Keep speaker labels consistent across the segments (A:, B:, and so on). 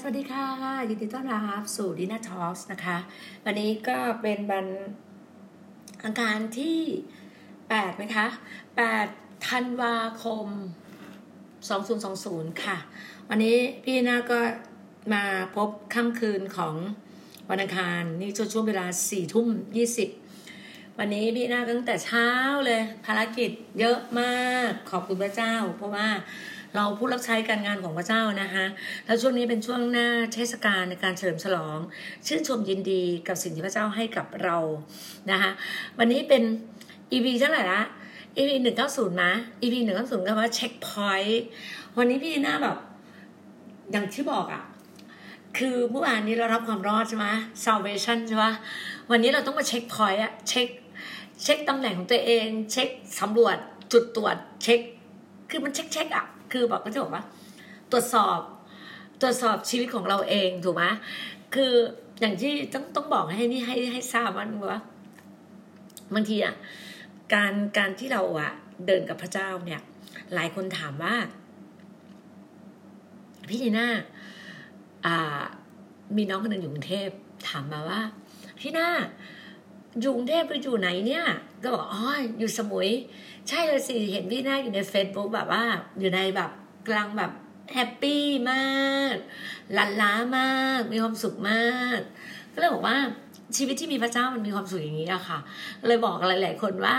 A: สวัสดีค่ะยินดีต้อนรับสู่ดินาทอล์กนะคะ วันนี้ก็เป็นวันอังคารที่8ไหมคะ8ธันวาคม 2020 ค่ะ วันนี้พี่นาก็มาพบค่ำคืนของวันอังคาร นี่ช่วงเวลา4ทุ่ม20 วันนี้พี่นาตั้งแต่เช้าเลย ภารกิจเยอะมากขอบคุณพระเจ้า เพราะว่า เราผู้รับใช้การงานของพระเจ้านะคะแล้วช่วงนี้เป็นช่วงหน้าเทศกาลในการเฉลิมฉลอง ชื่นชมยินดีกับสิ่งที่พระเจ้าให้กับเรานะคะวันนี้เป็น EP เท่าไหร่ละ EP หนึ่งเก้าศูนย์นะ EP หนึ่งเก้าศูนย์ก็ว่า checkpoint วันนี้พี่น่าแบบอย่างที่บอกอะ่ะคือเมื่อวานนี้เรารับความรอดใช่ไหม salvation ใช่ไหมวันนี้เราต้องมา checkpoint อะเช็คเช็คตำแหน่งของตัวเอง เช็คสำรวจจุดตรวจเช็ค คือมันเช็คเช็คอะ คือบอกก็จะบอกว่า ตรวจสอบ ตรวจสอบชีวิตของเราเองถูกไหมคืออย่างที่ต้องต้องบอกให้นี่ให้ให้ทราบว่าว่าบางทีอะการการที่เราอะ เดินกับพระเจ้าเนี่ย หลายคนถามว่า พี่นีน่าอ่า มีน้องคนหนึ่งอยู่กรุงเทพถามมาว่า พี่น่าอยู่กรุงเทพไปอยู่ไหนเนี่ย ก็บอกอ๋ออยู่สมุย ใช่เลยสิเห็นพี่น่าอยู่ในเฟซบุ๊กแบบว่า อยู่ในแบบกลางแบบ happy มากลันล้ามาก มีความสุขมาก ก็เลยบอกว่าชีวิตที่มีพระเจ้ามันมีความสุขอย่างนี้อะค่ะ เลยบอกหลาย ๆ คนว่า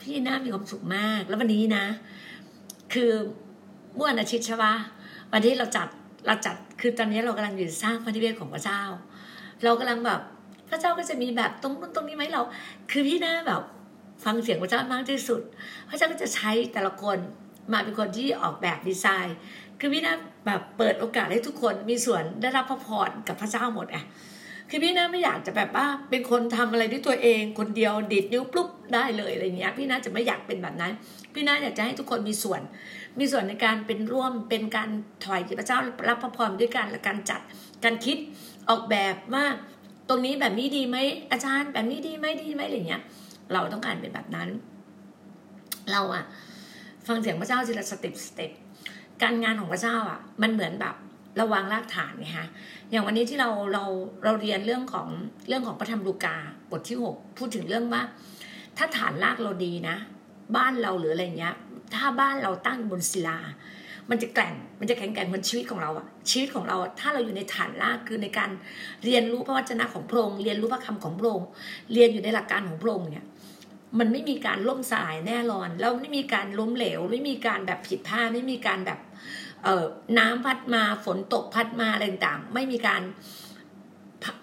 A: พี่น่ามีความสุขมาก แล้ววันนี้นะ คือเมื่อวันอาทิตย์ใช่ปะวันที่เราจัดเราจัดคือตอนนี้เรากำลังอยู่สร้างพระนิเวศของพระเจ้า เรากำลังแบบ พระเจ้าก็จะมีแบบตรงนู้นตรงนี้ไหมเรา คือพี่น่าแบบฟังเสียงพระเจ้ามากที่สุด พระเจ้าก็จะใช้แต่ละคนมาเป็นคนที่ออกแบบดีไซน์ คือพี่น่าแบบเปิดโอกาสให้ทุกคนมีส่วนได้รับพระพรกับพระเจ้าหมดอะคือพี่น่าไม่อยากจะแบบว่าเป็นคนทำอะไรด้วยตัวเอง คนเดียวดิดนิ้วปุ๊บได้เลยอะไรเงี้ย พี่น่าจะไม่อยากเป็นแบบนั้น พี่น่าอยากจะให้ทุกคนมีส่วน มีส่วนในการเป็นร่วมเป็นการถอยพระเจ้ารับพระพรด้วยกันและการจัดการคิดออกแบบว่า ตรงนี้แบบนี้ดีไหมอาจารย์ แบบนี้ดีไหมดีไหมอะไรเงี้ย เราต้องการเป็นแบบนั้น เราอะฟังเสียงพระเจ้าทีละสเต็ปสเต็ปการงานของพระเจ้าอะมันเหมือนแบบราวางรากฐานไงฮะอย่างวันนี้ที่เราเราเราเรียนเรื่องของเรื่องของพระธรรมลูกาบทที่หกพูดถึงเรื่องว่า ถ้าฐานรากเราดีนะ บ้านเราหรืออะไรเงี้ย ถ้าบ้านเราตั้งบนศิลา มันจะแกร่ง มันจะแข็งแกร่งเหมือนชีวิตของเราอะชีวิตของเราถ้าเราอยู่ในฐานรากคือในการเรียนรู้พระวจนะของพระองค์เรียนรู้พระคำของพระองค์เรียนอยู่ในหลักการของพระองค์เนี่ยมันไม่มีการล่มสลายแน่นอน แล้วไม่มีการล้มเหลว ไม่มีการแบบผิดพลาดไม่มีการแบบเอ่อน้ำพัดมาฝนตกพัดมาอะไรต่างๆไม่มีการ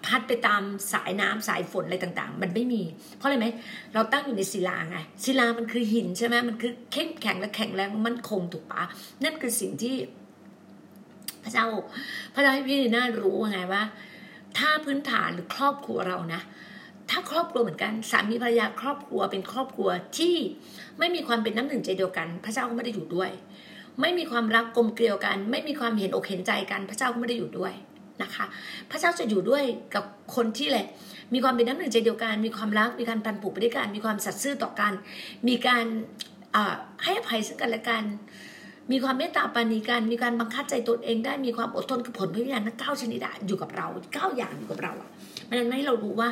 A: พัดไปตามสายน้ำสายฝนอะไรต่างๆ มันไม่มี เพราะอะไรไหมเราตั้งอยู่ในศิลาไงศิลามันคือหินใช่ไหมมันคือเข้มแข็งและแข็งแรงมันคงถูกปะนั่นคือสิ่งที่ พระเจ้า พระเจ้าให้พี่น่ารู้ไงว่า ถ้าพื้นฐานหรือครอบครัวเรานะถ้าครอบครัวเหมือนกันสามีภรรยาครอบครัวเป็นครอบครัวที่ไม่มีความเป็นน้ำหนึ่งใจเดียวกัน พระเจ้าก็ไม่ได้อยู่ด้วย ไม่มีความรักกลมเกลียวกัน ไม่มีความเห็นอกเห็นใจกัน พระเจ้าก็ไม่ได้อยู่ด้วย นะคะ พระเจ้าจะอยู่ด้วยกับคนที่แหละ มีความเป็นน้ำหนึ่งใจเดียวกัน มีความรัก มีการปันผูกไปด้วยกัน มีความสัตย์ซื่อต่อกัน มีการให้อภัยซึ่งกันและกัน มีความเมตตาปานีกัน มีการบังคับใจตนเองได้ มีความอดทนกับผลพระวิญญาณทั้งเก้าชนิดอยู่กับเราเก้าอย่างอยู่กับเราอะมันนั้นให้เรารู้ว่า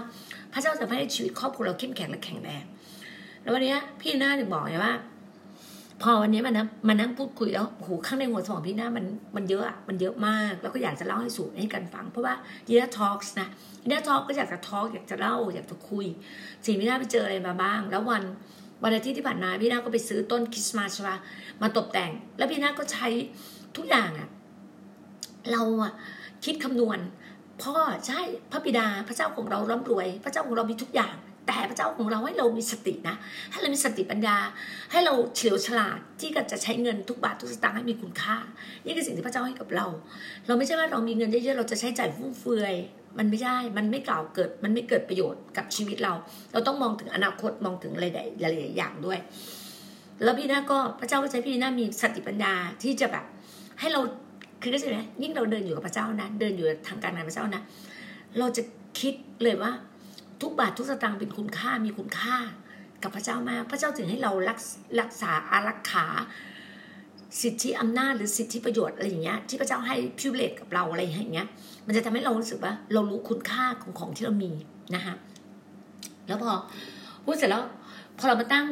A: พระเจ้าจะให้ชีวิตครอบครัวเราเข้มแข็งและแข็งแรง แล้ววันนี้พี่หน้าถึงบอกไงว่า พอวันนี้มันนะมานั่งพูดคุยแล้วโหข้างในหัวสมองพี่หน้ามันมันเยอะอะมันเยอะมาก แล้วก็อยากจะเล่าให้สู่ให้กันฟัง เพราะว่ายีน่าทอล์กนะยีน่าทอล์กก็อยากจะทอล์กอยากจะเล่าอยากจะคุย สิ่งพี่หน้าไปเจออะไรมาบ้าง แล้ววันวันอาทิตย์ที่ผ่านมาพี่หน้าก็ไปซื้อต้นคริสต์มาสมาตกแต่ง แล้วพี่หน้าก็ใช้ทุกอย่างอะเราอะคิดคำนวณพ่อใช่พระบิดาพระเจ้าของเราร่ำรวย พระเจ้าของเรามีทุกอย่าง แต่พระเจ้าของเราให้เรามีสตินะ ให้เรามีสติปัญญา ให้เราเฉลียวฉลาดที่จะใช้เงินทุกบาททุกสตางค์ให้มีคุณค่า นี่คือสิ่งที่พระเจ้าให้กับเรา เราไม่ใช่ว่าเรามีเงินเยอะๆเราจะใช้จ่ายฟุ่มเฟือยมันไม่ใช่มันไม่กล่าวเกิด มันไม่เกิดประโยชน์กับชีวิตเรา เราต้องมองถึงอนาคต มองถึงอะไรหลายๆอย่างด้วย แล้วพี่นาก็พระเจ้าก็ใช้พี่นามีสติปัญญาที่จะแบบให้เราคือก็ใช่ไหมยิ่งเราเดินอยู่กับพระเจ้านะ เดินอยู่ทางการงานพระเจ้านะ เราจะคิดเลยว่า ทุกบาททุกสตางค์เป็นคุณค่ามีคุณค่า กับพระเจ้ามาก พระเจ้าถึงให้เรารักรักษาอารักขา สิทธิอำนาจหรือสิทธิประโยชน์อะไรอย่างเงี้ยที่พระเจ้าให้พิเวเลตกับเราอะไรอย่างเงี้ย มันจะทำให้เรารู้สึกว่า เรารู้คุณค่าของของที่เรามีนะคะแล้วพอพูดเสร็จแล้ว พอเรามาตั้ง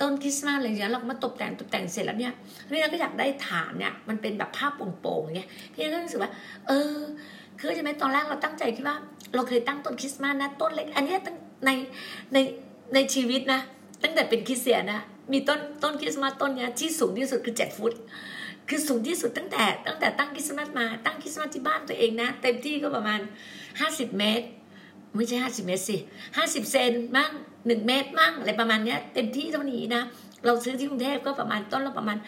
A: ต้นคริสต์มาสอะไรอย่างเงี้ยเรามาตกแต่งตกแต่งเสร็จแล้วเนี่ยพี่นก็อยากได้ฐานเนี่ยมันเป็นแบบภาพโป่งๆเงี้ยพี่นาก็รู้สึกว่า เออ คือใช่ไหมตอนแรกเราตั้งใจคิดว่า เราเคยตั้งต้นคริสต์มาสนะต้นเล็ก อันนี้ตั้งในในในชีวิตนะ ตั้งแต่เป็นคริสเตียนนะมีต้นต้นคริสต์มาสต้นเนี้ยที่สูงที่สุดคือเจ็ดฟุต คือสูงที่สุดตั้งแต่ตั้งแต่ตั้งคริสต์มาสมาตั้งคริสต์มาสที่บ้านตัวเองนะ เต็มที่ก็ประมาณห้าสิบเมตร ไม่ใช่ห้าสิบเมตรสิห้าสิบเซนมั่งหนึ่งเมตรมั่งอะไรประมาณเนี้ย เต็มที่เท่านี้นะเราซื้อที่กรุงเทพก็ประมาณต้นละประมาณ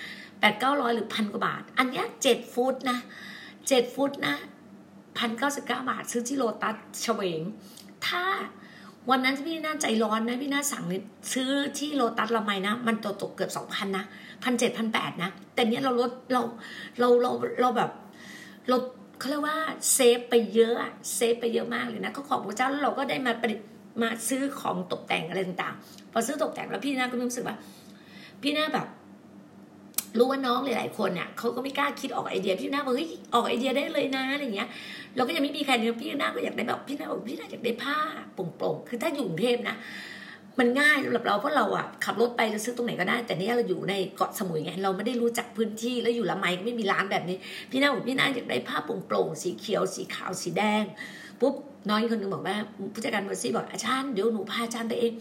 A: แปดเก้าร้อยหรือพันกว่าบาท อันเนี้ยเจ็ดฟุตนะเจ็ดฟุตนะ พันเก้าสิบเก้าบาทซื้อที่โลตัสเฉวง ถ้าวันนั้นที่พี่น่าใจร้อนนะพี่น่าสั่งซื้อที่โลตัสละไมนะ มันตกตกเกือบสองพันนะพันเจ็ดพันแปดนะ แต่เนี้ยเราลดเราเราเราเราแบบเราเขาเรียกว่า save ไปเยอะ save ไปเยอะมากเลยนะ ก็ขอบพระเจ้าแล้วเราก็ได้มาประดิมาซื้อของตกแต่งอะไรต่างๆ พอซื้อตกแต่งแล้วพี่น่าก็รู้สึกว่า พี่น่าแบบ รู้ว่าน้องหลายๆคนเนี่ยเขาก็ไม่กล้าคิดออกไอเดียพี่น่าบอกเฮ้ยออกไอเดียได้เลยนะอะไรเงี้ยเราก็ยังไม่มีใครเนี่ยพี่น้าก็อยากได้แบบพี่น้าบอกพี่น้าอยากได้ผ้าโปร่งๆคือถ้าอยู่กรุงเทพนะมันง่ายสำหรับเราเพราะเราอะขับรถไปจะซื้อตรงไหนก็ได้ แต่นี่เราอยู่ในเกาะสมุยไงเราไม่ได้รู้จักพื้นที่แล้วอยู่ละไมไม่มีร้านแบบนี้ พี่น้าบอกพี่น้าอยากได้ผ้าโปร่งๆสีเขียวสีขาวสีแดงปุ๊บน้อยคนนึงบอกว่าผู้จัดการเมอร์ซี่บอกอาจารย์เดี๋ยวหนูพาอาจารย์ไปเอง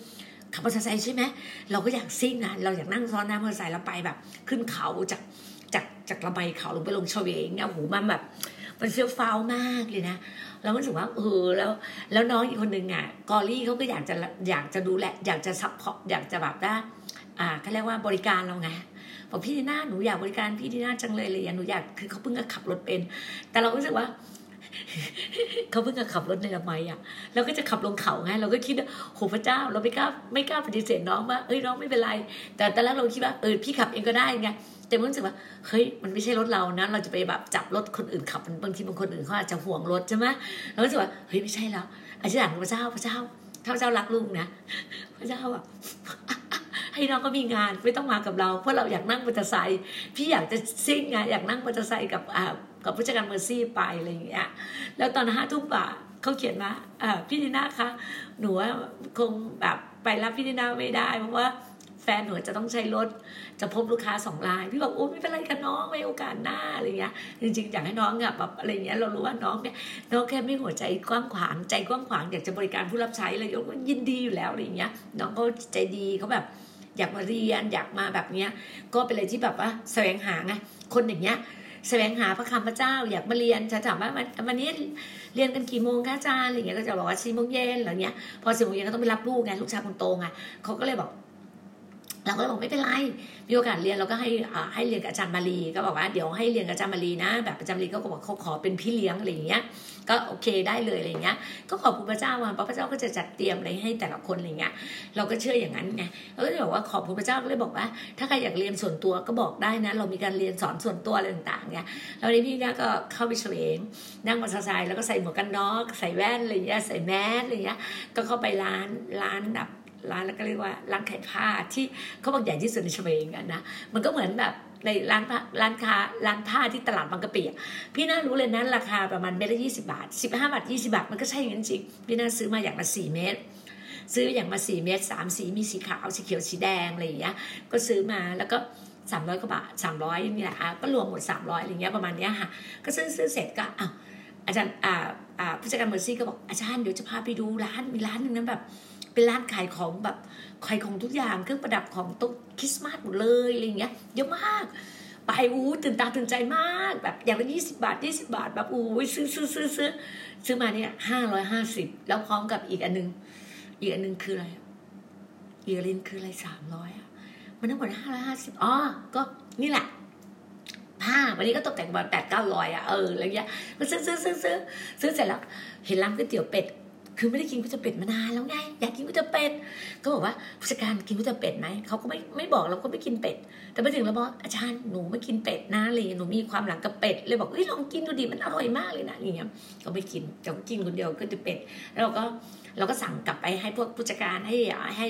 A: ขับมอเตอร์ไซค์ใช่ไหมเราก็อยากซิ่งนะเราอยากนั่งซ้อนน้ามอเตอร์ไซค์แล้วไปแบบ ขึ้นเขาจากจากจากละไมเขาลงไปลงเฉวงเนี่ยโอ้โหมันแบบ มันเฟี้ยวฟ้าวมากเลยนะเราก็รู้สึกว่าเออแล้ว แล้วน้องอีกคนหนึ่งอะกอรี่เขาก็อยากจะอยากจะดูแลอยากจะ support อยากจะแบบว่าอ่าเขาเรียกว่าบริการเราไงบอกพี่ดีน่าหนูอยากบริการพี่ดีน่าจังเลยเลยหนูอยากคือเขาเพิ่งจะขับรถเป็น แต่เราก็รู้สึกว่า เขาเพิ่งจะขับรถในละไมอะเราก็จะขับลงเขาไงเราก็คิดว่าโหพระเจ้า เราไม่กล้าไม่กล้าปฏิเสธน้องว่าเอ้ยน้องไม่เป็นไร แต่ตอนแรกเราคิดว่าเออพี่ขับเองก็ได้ไงแต่รู้สึกว่าเฮ้ยมันไม่ใช่รถเรานะ เราจะไปแบบจับรถคนอื่นขับ บางทีบางคนอื่นเขาอาจจะห่วงรถใช่ไหมเรารู้สึกว่าเฮ้ยไม่ใช่แล้วอธิษฐานพระเจ้าพระเจ้าถ้าพระเจ้ารักลูกนะพระเจ้าอะให้น้องก็มีงานไม่ต้องมากับเราเพราะเราอยากนั่งมอเตอร์ไซค์พี่อยากจะซิ่งไงอยากนั่งมอเตอร์ไซค์กับอ่า กับผู้จัดการเมอร์ซี่ไปอะไรอย่างเงี้ยแล้วตอนห้าทุ่มบ่าเขาเขียนมาอ่าพี่ดีน่าคะ หนูคงแบบไปรับพี่ดีน่าไม่ได้ เพราะว่าแฟนหนูจะต้องใช้รถจะพบลูกค้าสองราย พี่บอกโอ้ไม่เป็นไรกันน้องไม่โอกาสหน้าอะไรเงี้ยจริงๆอยากให้น้องแบบอะไรเงี้ยเรารู้ว่าน้องเนี่ยน้องแค่ไม่หัวใจกว้างขวางใจกว้างขวางอยากจะบริการผู้รับใช้เลยยกยินดีอยู่แล้วอะไรเงี้ยน้องเขาใจดีเขาแบบอยากมาเรียนอยากมาแบบเนี้ยก็เป็นอะไรที่แบบว่าแสวงหาไงคนอย่างเงี้ย แสวงหาพระคำพระเจ้าอยากมาเรียนจะถามว่ามันวันนี้เรียนกันกี่โมงคะอาจารย์อะไรเงี้ยก็จะบอกว่าสี่โมงเย็นอะไรเงี้ยพอสี่โมงเย็นก็ต้องไปรับลูกไงลูกชายคนโตไงเขาก็เลยบอก เราก็เลยบอกไม่เป็นไร มีโอกาสเรียนเราก็ให้ให้เรียนกับอาจารย์มารีก็บอกว่าเดี๋ยวให้เรียนกับอาจารย์มารีนะ แบบอาจารย์มารีก็บอกเขาขอเป็นพี่เลี้ยงอะไรอย่างเงี้ย ก็โอเคได้เลยอะไรเงี้ย ก็ขอบคุณพระเจ้าว่าพระเจ้าก็จะจัดเตรียมอะไรให้แต่ละคนอะไรเงี้ย เราก็เชื่ออย่างนั้นไงเราก็จะบอกว่าขอบคุณพระเจ้าก็เลยบอกว่า ถ้าใครอยากเรียนส่วนตัวก็บอกได้นะ เรามีการเรียนสอนส่วนตัวอะไรต่างๆเงี้ยแล้วนี้พี่ก็เข้าไปเฉลงนั่งมอเตอร์ไซค์แล้วก็ใส่หมวกกันน็อกใส่แว่นอะไรเงี้ยใส่แมสอะไรเงี้ย ก็เข้าไปร้านร้านแบบ ร้านแล้วก็เรียกว่าร้านขายผ้าที่เขาบอกใหญ่ที่สุดในชเวงกันนะมันก็เหมือนแบบในร้านผ้าร้านค้าร้านผ้าที่ตลาดบางกะปิพี่น่ารู้เลยนะราคาประมาณเมตรละยี่สิบาทสิบห้าบาทยี่สิบาท มันก็ใช่อย่างนั้นจริง พี่น่าซื้อมาอย่างละสี่เมตรซื้ออย่างมาสี่เมตรสามสีมีสีขาวสีเขียวสีแดงอะไรอย่างเงี้ยก็ซื้อมาแล้วก็สามร้อยกว่าบาทสามร้อยนี่แหละก็รวมหมดสามร้อยอะไรเงี้ยประมาณเนี้ยค่ะ ก็ซื้อซื้อเสร็จก็อ้าวอาจารย์อ่าอ่าผู้จัดการเมอร์ซี่ก็บอกอาจารย์เดี๋ยวจะพาไปดูร้านมีร้านหนึ่งนั้นแบบ เป็นร้านขายของแบบขายของทุกอย่างเครื่องประดับของตุ๊กคริสต์มาสหมดเลยอะไรเงี้ยเยอะมากไปอู้ตื่นตาตื่นใจมากแบบอย่างละยี่สิบาทยี่สิบาทแบบอู้ซื้อซื้อซื้อซื้อซื้อมาเนี่ยห้าร้อยห้าสิบแล้วพร้อมกับอีกอันนึงอีกอันนึงคืออะไรอีกอันนึงคืออะไรสามร้อยอะมันทั้งหมดห้าร้อยห้าสิบอ๋อก็นี่แหละผ้าวันนี้ก็ตกแต่งประมาณแปดเก้าร้อยอะเอออะไรเงี้ยก็ซื้อซื้อซื้อซื้อซื้อเสร็จแล้วเห็นร้านก๋วยเตี๋ยวเป็ด คือไม่ได้กินก๋วยเตี๋ยวเป็ดมานานแล้วไงอยากกินก๋วยเตี๋ยวเป็ดก็บอกว่าผู้จัดการกินก๋วยเตี๋ยวเป็ดไหมเขาก็ไม่ไม่บอกเราก็ไม่กินเป็ด แต่ไปถึงเราบอกอาจารย์หนูไม่กินเป็ดนะเลยหนูมีความหลังกับเป็ดเลยบอกเฮ้ยลองกินดูดิมันอร่อยมากเลยนะอย่างเงี้ยก็ไม่กินแต่ก็กินคนเดียวก็จะเป็ดแล้วเราก็เราก็สั่งกลับไปให้พวกผู้จัดการให้ให้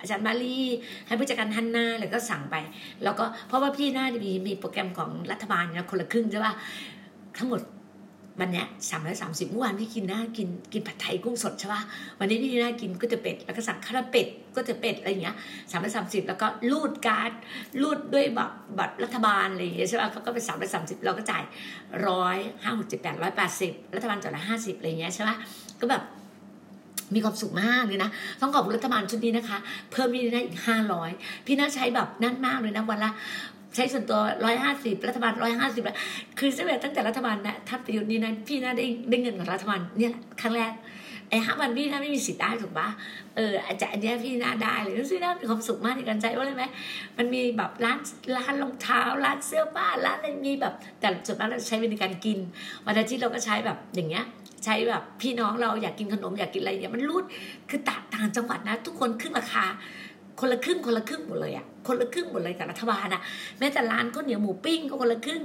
A: อาจารย์มาลีให้ผู้จัดการฮันนาแล้วก็สั่งไป แล้วก็เพราะว่าพี่หน้ามีมีโปรแกรมของรัฐบาลนะคนละครึ่งใช่ป่ะทั้งหมด วันเนี้ยสามร้อยสามสิบเมื่อวานพี่กินนะกินกินผัดไทยกุ้งสดใช่ป่ะวันนี้พี่น่ากินก็จะเป็ดแล้วก็สั่งข้าเป็ดก็จะเป็ดอะไรอย่างเงี้ยสามร้อยสามสิบแล้วก็รูดการ์ดรูดด้วยแบบบัตรรัฐบาลอะไรอย่างเงี้ยใช่ป่ะเขาก็เป็นสามร้อยสามสิบเราก็จ่ายร้อยห้าหกเจ็ดแปดร้อยแปดสิบรัฐบาลจ่ายละห้าสิบอะไรอย่างเงี้ยใช่ป่ะก็แบบมีความสุขมากเลยนะ ต้องขอบคุณรัฐบาลชุดนี้นะคะ เพิ่มพี่น่าอีกห้าร้อยพี่น่าใช้แบบนั่นมากเลยนะวันละ ช้ส่วนตัวร้อยห้าสิบรัฐบาลร้อยห้าสิบคือตั้งแต่ตั้งแต่รัฐบาลนะท่านประยุทธ์นี่นะพี่น่าได้ได้เงินของรัฐบาลเนี่ยครั้งแรกไอ้ห้าวันพี่น่าไม่มีสิทธิ์ได้ถูกปะเอออาจารย์อันนี้พี่น่าได้เลยรู้สึกน่ามีความสุขมากในการใช้ว่าเลยไหมมันมีแบบร้านร้านรองเท้าร้านเสื้อผ้าร้านอะไรมีแบบ แต่ส่วนมากเราใช้ในการกินวันอาทิตย์เราก็ใช้แบบอย่างเงี้ย ใช้แบบพี่น้องเราอยากกินขนมอยากกินอะไรอย่างมันรูดคือต่างต่างจังหวัดนะ ทุกคนขึ้นราคา คนละครึ่งคนละครึ่งหมดเลยอะคนละครึ่งหมดเลยกับรัฐบาลอะแม้แต่ร้านข้าวเหนียวหมูปิ้งก็คนละครึ่ง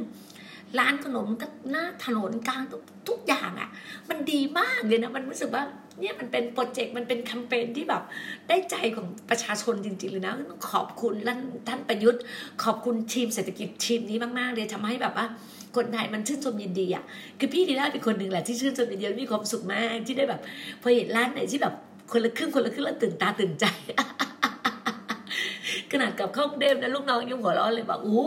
A: ร้านขนมก็หน้าถนนกลางทุกทุกอย่างอะมันดีมากเลยนะมันรู้สึกว่าเนี่ยมันเป็นโปรเจกต์มันเป็นแคมเปญที่แบบได้ใจของประชาชนจริงๆเลยนะต้องขอบคุณท่านท่านประยุทธ์ ขอบคุณทีมเศรษฐกิจทีมนี้มากๆเลยทำให้แบบว่าคนไทยมันชื่นชมยินดีอะคือพี่ดีน่าเป็นคนหนึ่งแหละที่ชื่นชมยินดีมีความสุขมากที่ได้แบบพอเห็นร้านไหนที่แบบคนละครึ่งคนละครึ่งแล้วตื่นตาตื่นใจ ขนาดกับเข้ากรุงเทพนะลูกน้องยังหัวเราะเลยแบบอู้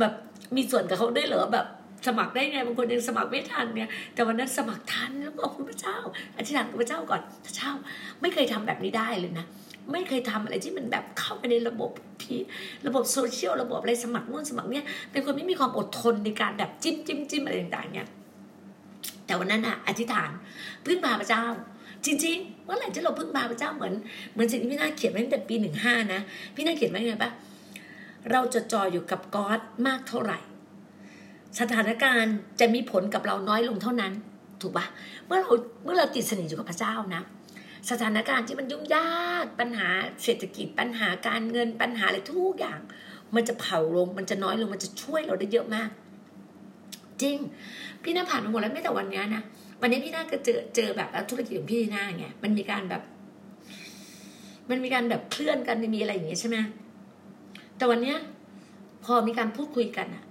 A: แบบมีส่วนกับเขาได้เหรอแบบสมัครได้ไงบางคนยังสมัครไม่ทันเนี่ยแต่วันนั้นสมัครทันแล้วขอบคุณพระเจ้าอธิษฐานกับพระเจ้าก่อนพระเจ้าไม่เคยทำแบบนี้ได้เลยนะไม่เคยทำอะไรที่มันแบบเข้าไปในระบบพีระบบโซเชียลระบบอะไรสมัครนู่นสมัครเนี่ยเป็นคนไม่มีความอดทนในการแบบจิ้มจิ้มจิ้มอะไรต่างๆเนี่ยแต่วันนั้นอะอธิษฐานพึ่งพาพระเจ้า จริงๆเมื่อไหร่ที่เราพึ่งพาพระเจ้าเหมือนเหมือนสิ่งที่พี่นาเขียนไว้ตั้งแต่ปีหนึ่งห้านะพี่นาเขียนไว้ไงปะเราจะจออยู่กับก๊อดมากเท่าไหร่ สถานการณ์จะมีผลกับเราน้อยลงเท่านั้น ถูกปะเมื่อเราเมื่อเราติดสนิทอยู่กับพระเจ้านะ สถานการณ์ที่มันยุ่งยากปัญหาเศรษฐกิจปัญหาการเงินปัญหาอะไรทุกอย่าง มันจะเผาลงมันจะน้อยลงมันจะช่วยเราได้เยอะมาก จริง พี่น่าผ่านมาหมดแล้วไม่แต่วันนี้นะ วันนี้พี่น่าก็เจอเจอแบบธุรกิจของพี่น่าไงมันมีการแบบ มันมีการแบบเคลื่อนกันมีอะไรอย่างเงี้ยใช่ไหมแต่วันเนี้ย พอมีการพูดคุยกันอะ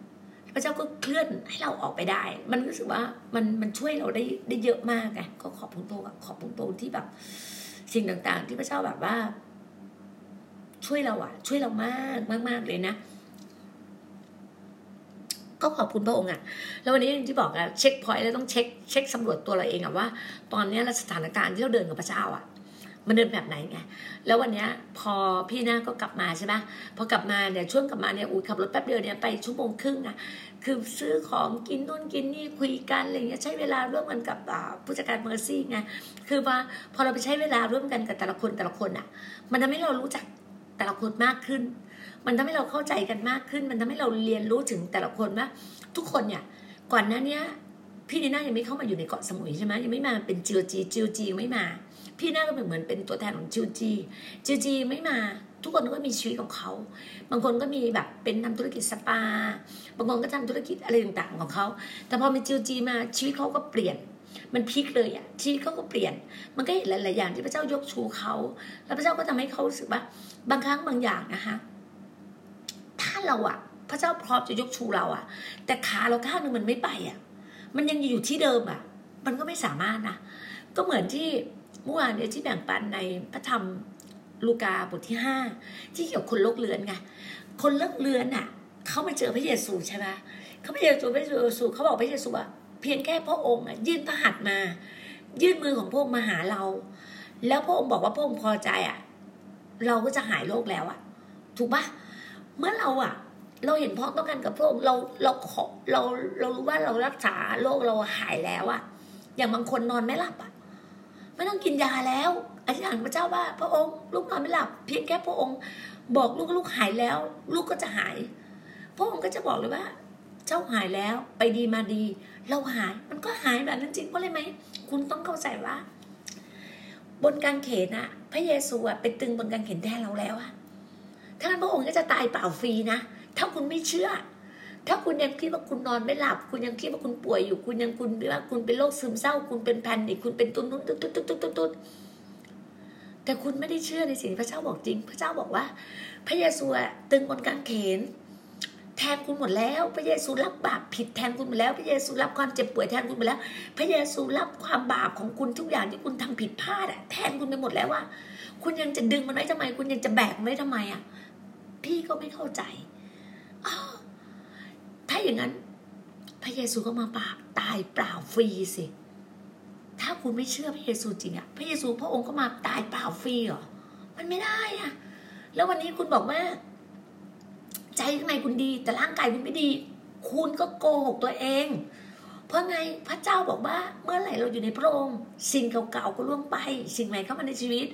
A: พระเจ้าก็เคลื่อนให้เราออกไปได้ มันรู้สึกว่ามันมันช่วยเราได้ได้เยอะมากไงก็ขอบคุณโตขอบคุณโตที่แบบ สิ่งต่างๆ ที่พระเจ้าแบบว่า ช่วยเราอะช่วยเรามากมากมากเลยนะ ก็ขอบคุณพระองค์อะแล้ววันนี้ที่บอกอะเช็คพอยต์แล้วต้องเช็คเช็คสำรวจตัวเราเองอะว่า ตอนนี้สถานการณ์ที่เราเดินกับพระเจ้าอะมันเดินแบบไหนไง แล้ววันนี้พอพี่หน้าก็กลับมาใช่ไหมพอกลับมาเนี่ยช่วงกลับมาเนี่ยอุ้ยขับรถแป๊บเดียวเนี่ยไปชั่วโมงครึ่งอะคือซื้อของกินนู่นกินนี่คุยกันอะไรเงี้ยใช้เวลาร่วมกันกับผู้จัดการเมอร์ซี่ไง คือว่าพอเราไปใช้เวลาร่วมกันกับแต่ละคนแต่ละคนอะ มันทำให้เรารู้จักแต่ละคนมากขึ้น มันทำให้เราเข้าใจกันมากขึ้น มันทำให้เราเรียนรู้ถึงแต่ละคนว่าทุกคนเนี่ยก่อนหน้านี้พี่ดีน่ายังไม่เข้ามาอยู่ในเกาะสมุยใช่ไหมยังไม่มาเป็นจิวจีจิวจีไม่มา พี่น่าก็เหมือนเป็นตัวแทนของจิวจีจิวจีไม่มา ทุกคนก็มีชีวิตของเขา บางคนก็มีแบบเป็นทำธุรกิจสปา บางคนก็ทำธุรกิจอะไรต่างๆของเขา แต่พอมีจิวจีมาชีวิตเขาก็เปลี่ยน มันพลิกเลยอะชีวิตเขาก็เปลี่ยน มันก็เห็นหลายๆอย่างที่พระเจ้ายกชูเขา แล้วพระเจ้าก็ทำให้เขารู้สึกว่าบางครั้งบางอย่างนะคะ ถ้าเราอะพระเจ้าพร้อมจะยกชูเราอะแต่ขาเราข้างนึงมันไม่ไปอะมันยังอยู่ที่เดิมอะมันก็ไม่สามารถนะก็เหมือนที่เมื่อวานเนี่ยที่แบ่งปันในพระธรรมลูกาบทที่ห้าที่เกี่ยวกับคนโลกเลือนไงคนโลกเลือนอะเขามาเจอพระเยซูใช่ไหมเขาไปเจอพระเยซูเขาบอกพระเยซูอะเพียงแค่พระองค์อะยื่นพระหัตถ์มา ยื่นมือของพระองค์มาหาเรา แล้วพระองค์บอกว่าพระองค์พอใจอะ เราก็จะหายโรคแล้วอะ ถูกปะ เมื่อเราอะเราเห็นพ้องต้องกันกับพระองค์เราเราขอเราเรารู้ว่าเรารักษาโรคเราหายแล้วอะอย่างบางคนนอนไม่หลับอะไม่ต้องกินยาแล้วอธิษฐานพระเจ้าว่า พระองค์ ลูกนอนไม่หลับ เพียงแค่พระองค์ บอกลูกลูกหายแล้ว ลูกก็จะหาย พระองค์ก็จะบอกเลยว่า เจ้าหายแล้วไปดีมาดี เราหายมันก็หายแบบนั้นจริงเพราะอะไรไหมคุณต้องเข้าใจว่า บนกางเขนอะพระเยซูอะเป็นตึงบนกางเขนแทนเราแล้วอะ ถ้างั้นพระองค์ก็จะตายเปล่าฟรีนะ ถ้าคุณไม่เชื่อ ถ้าคุณยังคิดว่าคุณนอนไม่หลับ คุณยังคิดว่าคุณป่วยอยู่ คุณยังคุณว่าคุณเป็นโรคซึมเศร้า คุณเป็นแพนิคคุณเป็นตุ้นตุ้นตุ้นตุ้นตุ้นตุ้นตุ้นแต่คุณไม่ได้เชื่อในสิ่งที่พระเจ้าบอกจริง พระเจ้าบอกว่า พระเยซูอะตึงบนกางเขนแทนคุณหมดแล้ว พระเยซูรับบาปผิดแทนคุณหมดแล้ว พระเยซูรับความเจ็บป่วยแทนคุณหมดแล้ว พระเยซูรับความบาปของคุณทุกอย่างที่คุณทำผิดพลาดอะแทนคุณไปหมดแล้วว่าคุณยังจะดึงมันไว้ทำไม คุณยังจะแบกมันไว้ทำไมอะ พี่ก็ไม่เข้าใจอ้าวถ้าอย่างนั้น พระเยซูก็มาปาตายเปล่าฟรีสิ ถ้าคุณไม่เชื่อพระเยซูจริงอะพระเยซูพระองค์ก็มาตายเปล่าฟรีเหรอ มันไม่ได้อะแล้ววันนี้คุณบอกว่า ใจข้างในคุณดี แต่ร่างกายคุณไม่ดี คุณก็โกหกตัวเอง เพราะไงพระเจ้าบอกว่าเมื่อไหร่เราอยู่ในพระองค์ สิ่งเก่าๆก็ล่วงไป สิ่งใหม่เข้ามาในชีวิต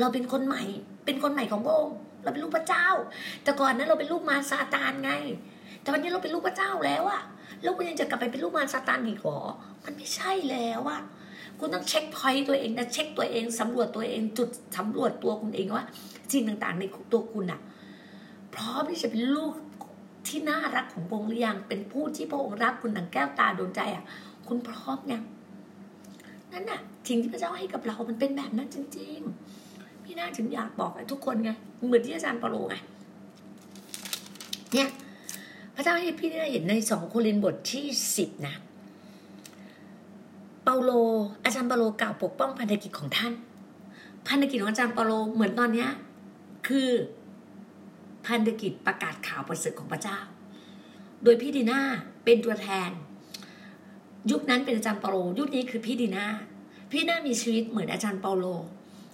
A: เราเป็นคนใหม่ เป็นคนใหม่ของพระองค์เราเป็นลูกพระเจ้า แต่ก่อนนั้นเราเป็นลูกมารซาตานไง แต่วันนี้เราเป็นลูกพระเจ้าแล้วอะแล้วคุณยังจะกลับไปเป็นลูกมารซาตานอีกหรอมันไม่ใช่แล้วอะคุณต้องเช็คพอยต์ตัวเองนะเช็คตัวเองสำรวจตัวเองจุดสำรวจตัวคุณเองว่าสิ่งต่างๆในตัวคุณอะพร้อมที่จะเป็นลูก ที่น่ารักของพระองค์หรือยังเป็นผู้ที่พระองค์รักคุณดังแก้วตาดวงใจอะ คุณพร้อมยังนั่นน่ะสิ่งที่พระเจ้าให้กับเรามันเป็นแบบนั้นจริง ๆ พี่น่าถึงอยากบอกให้ทุกคนไงเหมือนที่อาจารย์เปาโลไงเนี่ยพระเจ้าให้พี่ได้เห็นในสองโครินบทที่สิบนะ เปาโล อาจารย์เปาโลกล่าวปกป้องพันธกิจของท่าน พันธกิจของอาจารย์เปาโลเหมือนตอนเนี้ยคือ พันธกิจประกาศข่าวประเสริฐของพระเจ้า โดยพี่ดีนาเป็นตัวแทน ยุคนั้นเป็นอาจารย์เปาโลยุคนี้คือพี่ดีนาพี่ดีนามีชีวิตเหมือนอาจารย์เปาโล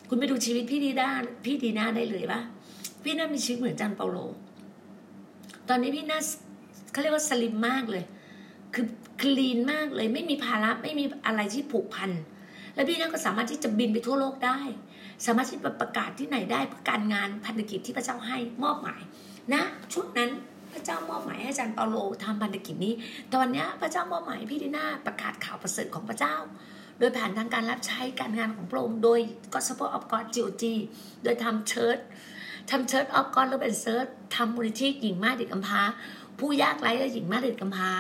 A: คุณไปดูชีวิตพี่ดีนาพี่ดีนาได้เลยปะพี่ดีนามีชีวิตเหมือนอาจารย์เปาโล ตอนนี้พี่น่าเขาเรียกว่าสลิมมากเลย คือคลีนมากเลย ไม่มีภาระไม่มีอะไรที่ผูกพัน และพี่น่าก็สามารถที่จะบินไปทั่วโลกได้ สามารถที่จะประกาศที่ไหนได้เพื่อการงานพันธกิจที่พระเจ้าให้มอบหมายนะช่วงนั้นพระเจ้ามอบหมายให้อาจารย์เปาโลทำพันธกิจนี้ ตอนนี้พระเจ้ามอบหมายพี่ดีนาประกาศข่าวประเสริฐของพระเจ้า โดยผ่านทางการรับใช้การงานของพระองค์โดย Gospel of God GOG โดยทำ church ทำ Church of God แล้วเป็น church ทำมูลนิธิหญิงม่ายเด็กกำพร้า ผู้ยากไร้และหญิงม่ายเด็กกำพร้า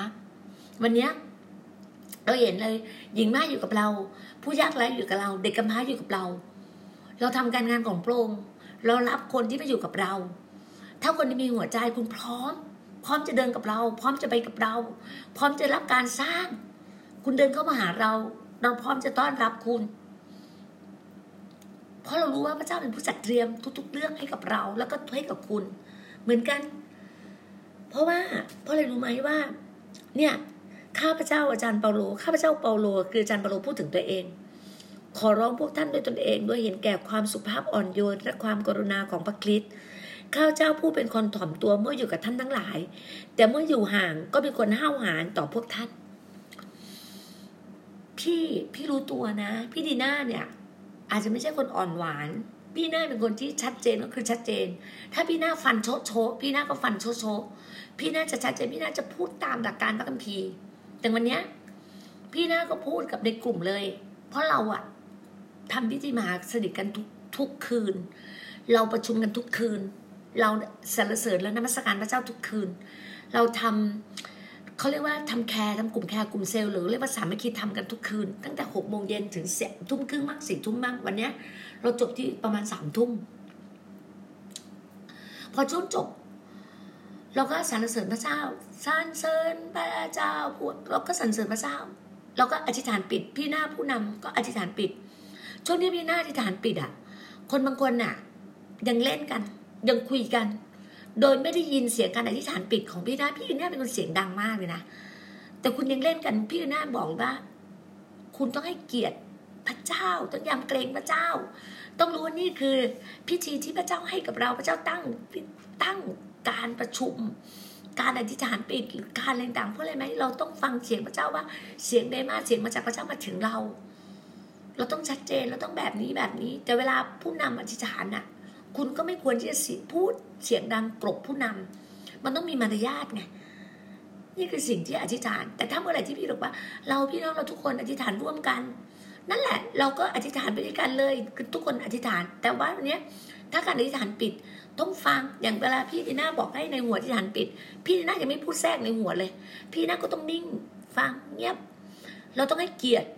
A: วันนี้เราเห็นเลยหญิงมาอยู่กับเรา ผู้ยากไร้อยู่กับเรา เด็กกำพร้าอยู่กับเรา เราทำการงานของพระองค์เรารับคนที่มาอยู่กับเรา ถ้าคนที่มีหัวใจคุณพร้อม พร้อมจะเดินกับเรา พร้อมจะไปกับเรา พร้อมจะรับการสร้าง คุณเดินเข้ามาหาเรา เราพร้อมจะต้อนรับคุณ เพราะเรารู้ว่าพระเจ้าเป็นผู้จัดเตรียมทุก ๆ เรื่องให้กับเรา แล้วก็ให้กับคุณ เหมือนกัน เพราะว่าเพราะอะไรรู้ไหมว่า เนี่ยข้าพเจ้าอาจารย์เปาโลข้าพเจ้าเปาโล คืออาจารย์เปาโลพูดถึงตัวเอง ขอร้องพวกท่านด้วยตนเองด้วยเห็นแก่ความสุภาพอ่อนโยนและความกรุณาของพระคริสต์ข้าเจ้าผู้เป็นคนถ่อมตัวเมื่ออยู่กับท่านทั้งหลาย แต่เมื่ออยู่ห่างก็เป็นคนห้าวหาญต่อพวกท่าน พี่พี่รู้ตัวนะ พี่ดีน่าเนี่ย อาจจะไม่ใช่คนอ่อนหวาน พี่น่าเป็นคนที่ชัดเจนก็คือชัดเจน ถ้าพี่หน้าฟันโชโชพี่หน้าก็ฟันโชโชพี่หน้าจะชัดเจนพี่หน้าจะพูดตามหลักการพระคัมภีร์แต่วันเนี้ยพี่น่าก็พูดกับในกลุ่มเลย เพราะเราอะ ทำพิธีมหาสนิทกันทุกทุกคืน เราประชุมกันทุกคืน เราสรรเสริญและนมัสการพระเจ้าทุกคืน เราทำเขาเรียกว่าทำ care ทำกลุ่ม care กลุ่มเซลล์หรือเรียกว่าสามัคคีทำกันทุกคืน ตั้งแต่หกโมงเย็นถึงสี่ทุ่มครึ่งมั่งสี่ทุ่มมั่งวันเนี้ย เราจบที่ประมาณสามทุ่มพอช่วงจบ เราก็สรรเสริญพระเจ้าสรรเสริญพระเจ้าพูดเราก็สรรเสริญพระเจ้าเราก็อธิษฐานปิด พี่หน้าผู้นำก็อธิษฐานปิด ช่วงที่พี่หน้าอธิษฐานปิดอะ คนบางคนน่ะ ยังเล่นกัน ยังคุยกัน โดยไม่ได้ยินเสียงการอธิษฐานปิดของพี่หน้าพี่หน้าเป็นคนเสียงดังมากเลยนะแต่คุณยังเล่นกันพี่หน้าบอกว่า คุณต้องให้เกียรติพระเจ้าต้องยำเกรงพระเจ้า ต้องรู้ว่านี่คือ พิธีที่พระเจ้าให้กับเราพระเจ้าตั้งตั้งการประชุม การอธิษฐานปิดการอะไรต่างเพราะอะไรไหมเราต้องฟังเสียงพระเจ้าว่าเสียงเดมาเสียงมาจากพระเจ้ามาถึงเรา เราต้องชัดเจนเราต้องแบบนี้แบบนี้ แต่เวลาผู้นำอธิษฐานน่ะ คุณก็ไม่ควรที่จะพูดเสียงดังกลบผู้นำมันต้องมีมารยาทไงนี่คือสิ่งที่อธิษฐาน แต่ถ้าเมื่อไหร่ที่พี่บอกว่า เราพี่น้องเราทุกคนอธิษฐานร่วมกัน นั่นแหละ เราก็อธิษฐานไปด้วยกันเลยคือทุกคนอธิษฐาน แต่ว่าเนี้ยถ้าการอธิษฐานปิดต้องฟังอย่างเวลาพี่ดีน่าบอกให้ในหัวอธิษฐานปิด พี่ดีน่ายังไม่พูดแทรกในหัวเลย พี่น่าก็ต้องนิ่งฟังเงียบ เราต้องให้เกียรติ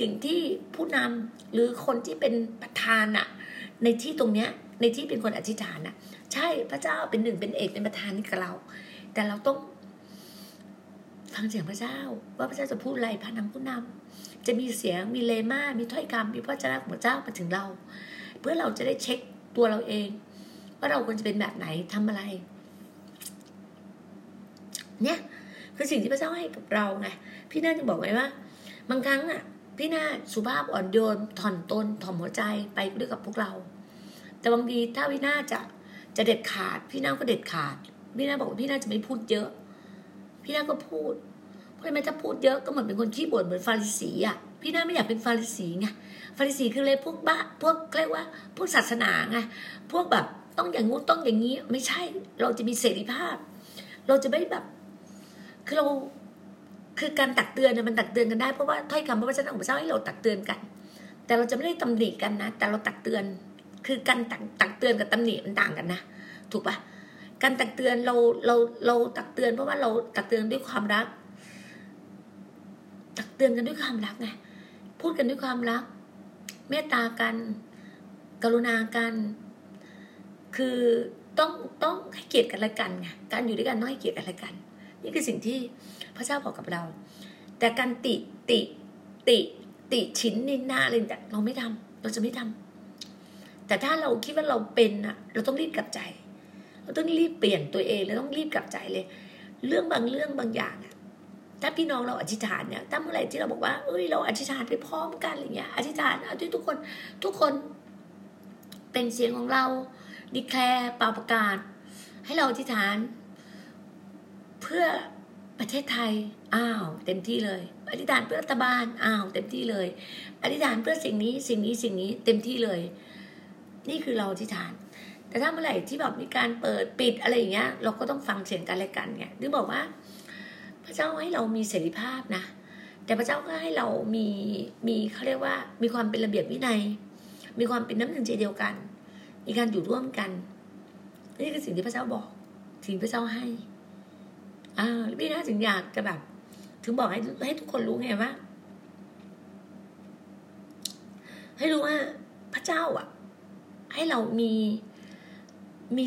A: สิ่งที่ผู้นำหรือคนที่เป็นประธานอะในที่ตรงเนี้ยในที่เป็นคนอธิษฐานอะใช่พระเจ้าเป็นหนึ่งเป็นเอกเป็นประธานนี่กับเรา แต่เราต้องฟังเสียงพระเจ้า ว่าพระเจ้าจะพูดอะไรผ่านทางผู้นำจะมีเสียงมีเลมามีถ้อยคำมีพระเจ้าของพระเจ้ามาถึงเรา เพื่อเราจะได้เช็คตัวเราเอง ว่าเราควรจะเป็นแบบไหนทำอะไร เนี่ยคือสิ่งที่พระเจ้าให้กับเราไงพี่น่าจะบอกไว้ว่า บางครั้งอะ พี่นาสุภาพอ่อนโยนถ่อนตนถ่อมหัวใจไปด้วยกับพวกเรา แต่บางทีถ้าพี่นาจะจะเด็ดขาด พี่นาก็เด็ดขาด พี่นาบอกว่าพี่นาจะไม่พูดเยอะ พี่นาก็พูด เพราะไม่ถ้าพูดเยอะก็เหมือนเป็นคนขี้บ่นเหมือนฟาริสีอะพี่นาไม่อยากเป็นฟาริสีไงฟาริสีคือเลยพวกบ้าพวกเรียกว่าพวกศาสนาไงพวกแบบต้องอย่างงู้นต้องอย่างนี้ ไม่ใช่ เราจะมีเสรีภาพ เราจะไม่แบบคือเรา คือการตักเตือนเนี่ยมันตักเตือนกันได้เพราะว่าถ้อยคำพระวจนะของพระเจ้าให้เราตักเตือนกัน แต่เราจะไม่ได้ตำหนิกันนะ แต่เราตักเตือน คือการตักตักเตือนกับตำหนิมันต่างกันนะ ถูกปะการตักเตือนเราเราเราตักเตือนเพราะว่าเราตักเตือนด้วยความรัก ตักเตือนกันด้วยความรักไงพูดกันด้วยความรัก เมตตากัน กรุณากัน คือต้องต้องให้เกียรติกันและกันไงการอยู่ด้วยกันต้องให้เกียรติกันและกัน นี่คือสิ่งที่ พระเจ้าบอกกับเรา แต่การติติติติชิ้นนินหน้าอะไรแต่เราไม่ทำเราจะไม่ทำแต่ถ้าเราคิดว่าเราเป็นอะเราต้องรีบกลับใจ เราต้องรีบเปลี่ยนตัวเองเราต้องรีบกลับใจเลย เรื่องบางเรื่องบางอย่างอะถ้าพี่น้องเราอธิษฐานเนี่ยถ้าเมื่อไหร่ที่เราบอกว่าเอ้ยเราอธิษฐานไปพร้อมกันอะไรเงี้ยอธิษฐานเอาด้วยทุกคนทุกคนเป็นเสียงของเราดีแคลร์เป่าประกาศ ให้เราอธิษฐาน เพื่อ ประเทศไทย อ้าว เต็มที่เลย อธิษฐานเพื่อรัฐบาล อ้าว เต็มที่เลย อธิษฐานเพื่อสิ่งนี้ สิ่งนี้ สิ่งนี้ เต็มที่เลย นี่คือเราอธิษฐาน แต่ถ้าเมื่อไหร่ที่แบบมีการเปิดปิดอะไรอย่างเงี้ย เราก็ต้องฟังเสียงกันและกันไงถึงบอกว่า พระเจ้าให้เรามีเสรีภาพนะ แต่พระเจ้าก็ให้เรามี มีเขาเรียกว่า มีความเป็นระเบียบวินัย มีความเป็นน้ำหนึ่งใจเดียวกัน มีการอยู่ร่วมกัน นี่คือสิ่งที่พระเจ้าบอก สิ่งพระเจ้าให้ อ่าพี่น่าถึงอยากจะแบบ ถึงบอกให้ให้ทุกคนรู้ไงว่า ให้รู้ว่าพระเจ้าอะ ให้เรามีมี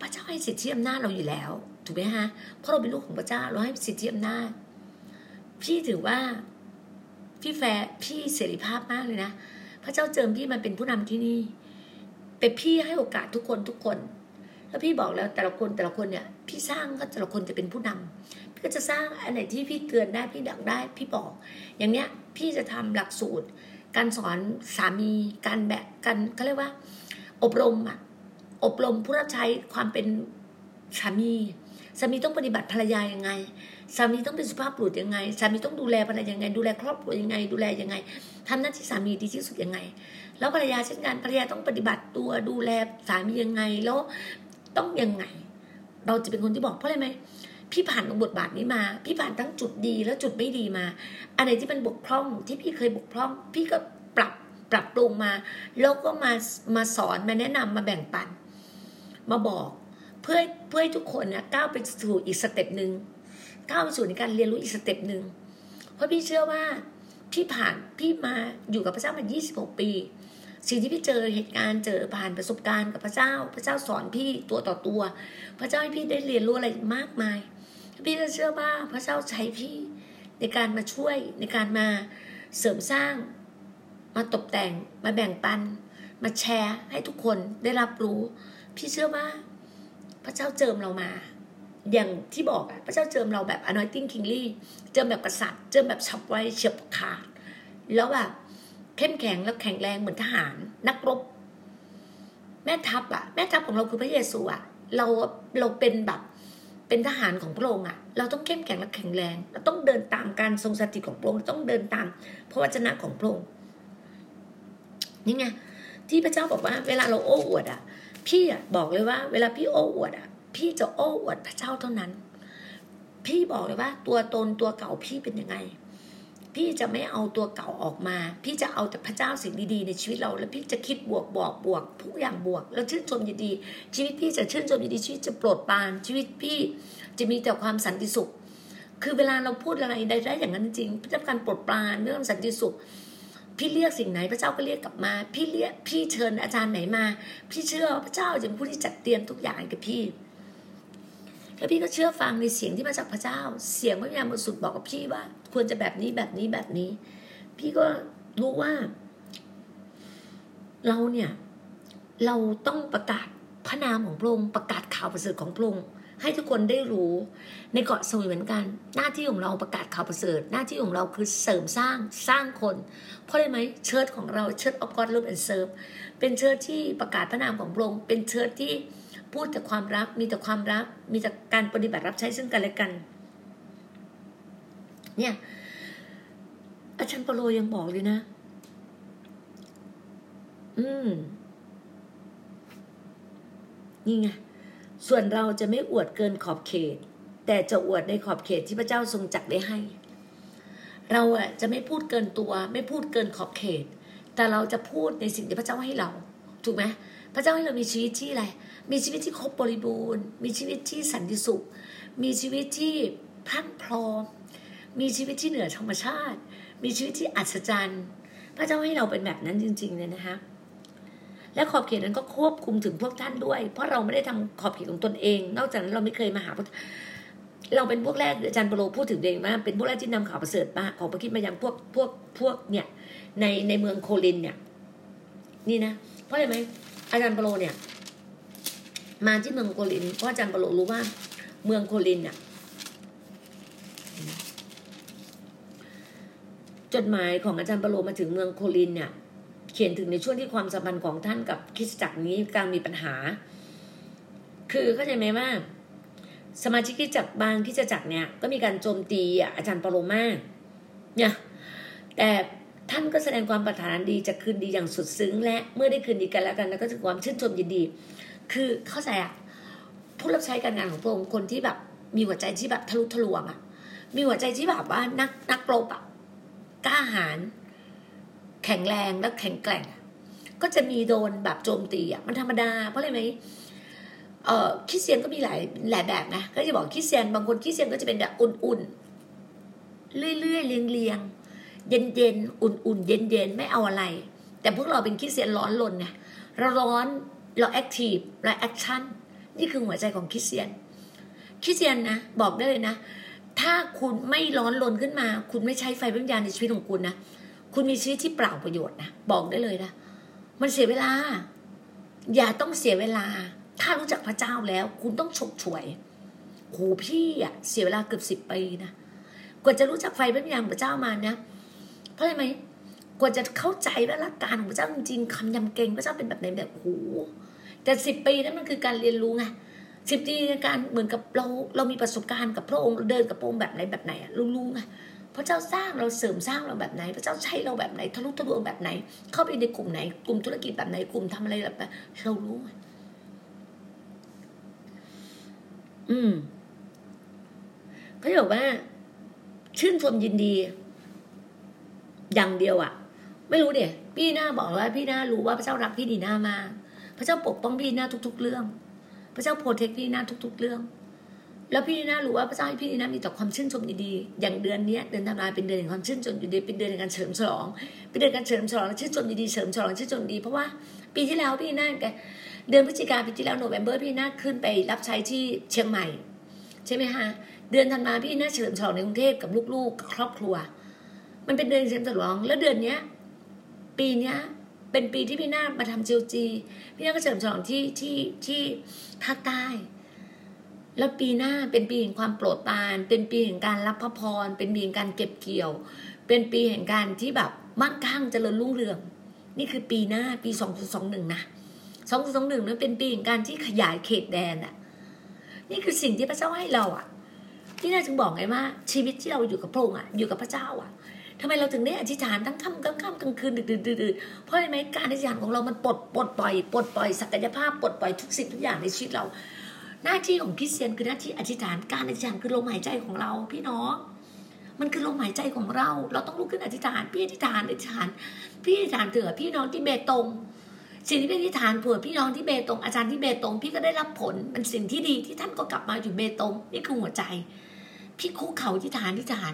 A: พระเจ้าให้สิทธิอำนาจเราอยู่แล้ว ถูกไหมฮะเพราะเราเป็นลูกของพระเจ้าเราให้สิทธิอำนาจ พี่ถือว่าพี่แฟพี่เสรีภาพมากเลยนะพระเจ้าเจิมพี่มาเป็นผู้นำที่นี่เป็นพี่ให้โอกาสทุกคนทุกคน แล้วพี่บอกแล้วแต่ละคนแต่ละคนเนี่ย พี่สร้างก็แต่ละคนจะเป็นผู้นำพี่ก็จะสร้างอันไหนที่พี่เตือนได้พี่ดักได้ พี่บอก อย่างเนี้ยพี่จะทำหลักสูตร การสอนสามีการแบกกันเขาเรียกว่า อบรมอะอบรมผู้รับใช้ความเป็นสามีสามีต้องปฏิบัติภรรยายังไงสามีต้องเป็นสุภาพบุรุษยังไงสามีต้องดูแลภรรยายังไง ดูแลครอบครัวยังไง ดูแลยังไงทำหน้าที่สามีดีที่สุดยังไง แล้วภรรยาเช่นกันภรรยาต้องปฏิบัติตัวดูแลสามียังไง แล้ว ต้องยังไง เราจะเป็นคนที่บอกเพราะอะไรไหมพี่ผ่านบทบาทนี้มา พี่ผ่านทั้งจุดดีและจุดไม่ดีมาอันไหนที่มันบกพร่องที่พี่เคยบกพร่อง พี่ก็ปรับปรับปรุงมา แล้วก็มามาสอนมาแนะนำมาแบ่งปัน มาบอกเพื่อเพื่อให้ทุกคนนะก้าวไปสู่อีก step หนึ่งก้าวไปสู่ในการเรียนรู้อีกสเต็ปหนึ่งเพราะพี่เชื่อว่าพี่ผ่านพี่มาอยู่กับพระเจ้ามา 26 ปี สิ่งที่พี่เจอเหตุการณ์เจอผ่านประสบการณ์กับพระเจ้า พระเจ้าสอนพี่ตัวต่อตัว พระเจ้าให้พี่ได้เรียนรู้อะไรมากมาย พี่ก็เชื่อว่าพระเจ้าใช้พี่ในการมาช่วยในการมาเสริมสร้าง มาตกแต่งมาแบ่งปัน มาแชร์ให้ทุกคนได้รับรู้ พี่เชื่อว่าพระเจ้าเจิมเรามา อย่างที่บอกอะพระเจ้าเจิมเราแบบ anointing kingly เจิมแบบกษัตริย์ เจิมแบบฉับไวเฉียบขาดแล้วแบบ เข้มแข็งแล้วแข็งแรงเหมือนทหารนักรบ แม่ทัพอะแม่ทัพของเราคือพระเยซูอะเราเราเป็นแบบเป็นทหารของพระองค์อะเราต้องเข้มแข็งและแข็งแรงเราต้องเดินตามการทรงสถิตของพระองค์ต้องเดินตามพระวจนะของพระองค์นี่ไงที่พระเจ้าบอกว่า เวลาเราโอ้อวดอะพี่อะบอกเลยว่า เวลาพี่โอ้อวดอะพี่จะโอ้อวดพระเจ้าเท่านั้น พี่บอกเลยว่า ตัวตนตัวเก่าพี่เป็นยังไง พี่จะไม่เอาตัวเก่าออกมา พี่จะเอาแต่พระเจ้าสิ่งดีๆในชีวิตเรา แล้วพี่จะคิดบวกบอกบวกทุกอย่างบวก แล้วชื่นชมยินดี ชีวิตพี่จะชื่นชมยินดีชีวิตจะโปรดปานชีวิตพี่จะมีแต่ความสันติสุข คือเวลาเราพูดอะไรได้ได้อย่างนั้นจริงพี่จะการโปรดปานเรื่องสันติสุข พี่เรียกสิ่งไหนพระเจ้าก็เรียกกลับมา พี่เรียกพี่เชิญอาจารย์ไหนมา พี่เชื่อพระเจ้าจะเป็นผู้ที่จัดเตรียมทุกอย่างให้กับพี่ แล้วพี่ก็เชื่อฟังในเสียงที่มาจากพระเจ้า เสียงพระวิญญาณบริสุทธิ์บอกกับพี่ว่า ควรจะแบบนี้แบบนี้แบบนี้ พี่ก็รู้ว่า เราเนี่ย เราต้องประกาศพระนามของพระองค์ประกาศข่าวประเสริฐของพระองค์ให้ทุกคนได้รู้ในเกาะสมุยเหมือนกัน หน้าที่ของเราประกาศข่าวประเสริฐ หน้าที่ของเราคือเสริมสร้างสร้างคน เพราะอะไรไหมเชิดของเราเชิดออฟกอดรูปแอนเซิร์ฟเป็นเชิดที่ประกาศพระนามของพระองค์เป็นเชิดที่ พูดแต่ความรัก มีแต่ความรัก มีแต่การปฏิบัติรับใช้ซึ่งกันและกัน เนี่ย อาจารย์ปโลยังบอกเลยนะ อืม นี่ไง ส่วนเราจะไม่อวดเกินขอบเขต แต่จะอวดในขอบเขตที่พระเจ้าทรงจัดได้ให้ เราอะจะไม่พูดเกินตัว ไม่พูดเกินขอบเขต แต่เราจะพูดในสิ่งที่พระเจ้าให้เรา ถูกไหมพระเจ้าให้เรามีชีวิตที่อะไร มีชีวิตที่ครบบริบูรณ์ มีชีวิตที่สันติสุข มีชีวิตที่พังพร้อม มีชีวิตที่เหนือธรรมชาติ มีชีวิตที่อัศจรรย์ พระเจ้าให้เราเป็นแบบนั้นจริง ๆ เลยนะคะและขอบเขตนั้นก็ควบคุมถึงพวกท่านด้วย เพราะเราไม่ได้ทำขอบเขตของตนเอง นอกจากนั้นเราไม่เคยมาหาเราเป็นพวกแรกอาจารย์ปโลพูดถึงเองว่าเป็นพวกแรกที่นำข่าวประเสริฐมาของพระคิดมายังพวกพวกพวกเนี่ยในในเมืองโคลินเนี่ย นี่นะ เพราะอะไรไหมอาจารย์ปโลเนี่ย มาที่เมืองโคลินเพราะอาจารย์ปโลรู้ว่า เมืองโคลินเนี่ยจดหมายของอาจารย์ปโลมาถึงเมืองโคลินเนี่ย เขียนถึงในช่วงที่ความสัมพันธ์ของท่านกับคริสตจักรนี้กำลังมีปัญหา คือเข้าใจไหมว่า สมาชิกคริสตจักรบางคริสตจักรเนี่ยก็มีการโจมตีอาจารย์ปโลมากเนี่ยแต่ท่านก็แสดงความปรารถนาดีจะคืนดีอย่างสุดซึ้ง และเมื่อได้คืนดีกันแล้วกันแล้วก็ถึงความชื่นชมยินดี คือเข้าใจอะผู้รับใช้การงานของพระองค์คนที่แบบมีหัวใจที่แบบทะลุทะลวงอะมีหัวใจที่แบบว่านักนักปรบอะกล้าหาญแข็งแรงและแข็งแกร่ง ก็จะมีโดนแบบโจมตีอะมันธรรมดา เพราะอะไรไหมเอ่อคิดเซียนก็มีหลายหลายแบบนะก็จะบอกคิดเซียนบางคนคิดเซียนก็จะเป็นแบบอุ่นๆเรื่อยๆเลียงๆเย็นๆอุ่นๆเย็นๆไม่เอาอะไร แต่พวกเราเป็นคิดเซียนร้อนลนไงเราร้อน เรา active เรา action นี่คือหัวใจของคริสเตียนคริสเตียนนะบอกได้เลยนะ ถ้าคุณไม่ร้อนรนขึ้นมา คุณไม่ใช้ไฟวิญญาณในชีวิตของคุณนะคุณมีชีวิตที่เปล่าประโยชน์นะบอกได้เลยนะมันเสียเวลา อย่าต้องเสียเวลา ถ้ารู้จักพระเจ้าแล้ว คุณต้องฉกฉวยโหพี่อะเสียเวลาเกือบสิบปีนะกว่าจะรู้จักไฟวิญญาณพระเจ้ามานะเพราะอะไรไหมกว่าจะเข้าใจว่าหลักการของพระเจ้าจริงๆคำยำเก่งพระเจ้าเป็นแบบไหนแบบโห แต่สิบปีนั้นมันคือการเรียนรู้ไงสิบปีในการเหมือนกับเราเรามีประสบการณ์กับพระองค์เดินกับพระองค์แบบไหนแบบไหนอะรู้รู้ไงพระเจ้าสร้างเราเสริมสร้างเราแบบไหน พระเจ้าใช้เราแบบไหนทะลุทะลวงแบบไหน เข้าไปในกลุ่มไหน กลุ่มธุรกิจแบบไหนกลุ่มทำอะไรแบบไหนเรารู้อืมเขาบอกว่า ชื่นชมยินดี อย่างเดียวอะ่ะ ไม่รู้เดี๋ยวพี่น่าบอกว่าพี่น่ารู้ว่าพระเจ้ารักพี่ดีน่ามาก พระเจ้าปกป้องพี่ดีนาทุก ๆ เรื่อง พระเจ้า protect พี่ดีนาทุก ๆ เรื่อง แล้วพี่ดีนารู้ว่าพระเจ้าให้พี่ดีนามีแต่ความชื่นชมยินดีอย่างเดือนนี้เดือนธันวาเป็นเดือนแห่งความชื่นชมยินดีเป็นเดือนแห่งการเฉลิมฉลอง เป็นเดือนการเฉลิมฉลองชื่นชมยินดีเฉลิมฉลองชื่นชมยินดีเพราะว่าปีที่แล้วพี่ดีนาแกเดือนพฤศจิกาปีที่แล้ว November พี่ดีนาขึ้นไปรับใช้ที่เชียงใหม่ ใช่ไหมฮะเดือนธันวาพี่ดีนาเฉลิมฉลองในกรุงเทพกับลูกๆกับครอบครัว มันเป็นเดือนเฉลิมฉลอง แล้วเดือนเนี้ยปีเนี้ย เป็นปีที่พี่นามาทำจียวจีพี่นาก็เฉลิมฉลองที่ที่ที่ภาคใต้ แล้วปีหน้าเป็นปีแห่งความโปรดปราน เป็นปีแห่งการรับพระพร เป็นปีแห่งการเก็บเกี่ยว เป็นปีแห่งการที่แบบมั่งคั่งเจริญรุ่งเรือง นี่คือปีหน้าปีสองสองหนึ่งนะสองสองหนึ่งนั้นเป็นปีแห่งการที่ขยายเขตแดนอะนี่คือสิ่งที่พระเจ้าให้เราอะที่น่าจึงบอกไงว่าชีวิตที่เราอยู่กับพระองค์อะอยู่กับพระเจ้าอะ ทำไมเราถึงได้อธิษฐานทั้งค่ำกลางค่ำกลางคืนดึกดื่นเพราะอะไรไหมการอธิษฐานของเรามันปลดปลดปล่อยปลดปล่อยศักยภาพปลดปล่อยทุกสิ่งทุกอย่างในชีวิตเรา หน้าที่ของคริสเตียนคือหน้าที่อธิษฐานการอธิษฐานคือลมหายใจของเรา พี่น้องมันคือลมหายใจของเรา เราต้องลุกขึ้นอธิษฐาน พี่อธิษฐานอธิษฐาน พี่อธิษฐานเถื่อพี่น้องที่เบตง สิ่งที่พี่อธิษฐานเผื่อพี่น้องที่เบตง อาจารย์ที่เบตง พี่ก็ได้รับผลเป็นสิ่งที่ดีที่ท่านก็กลับมาอยู่เบตง นี่คือหัวใจ พี่คุกเข่าอธิษฐานอธิษฐาน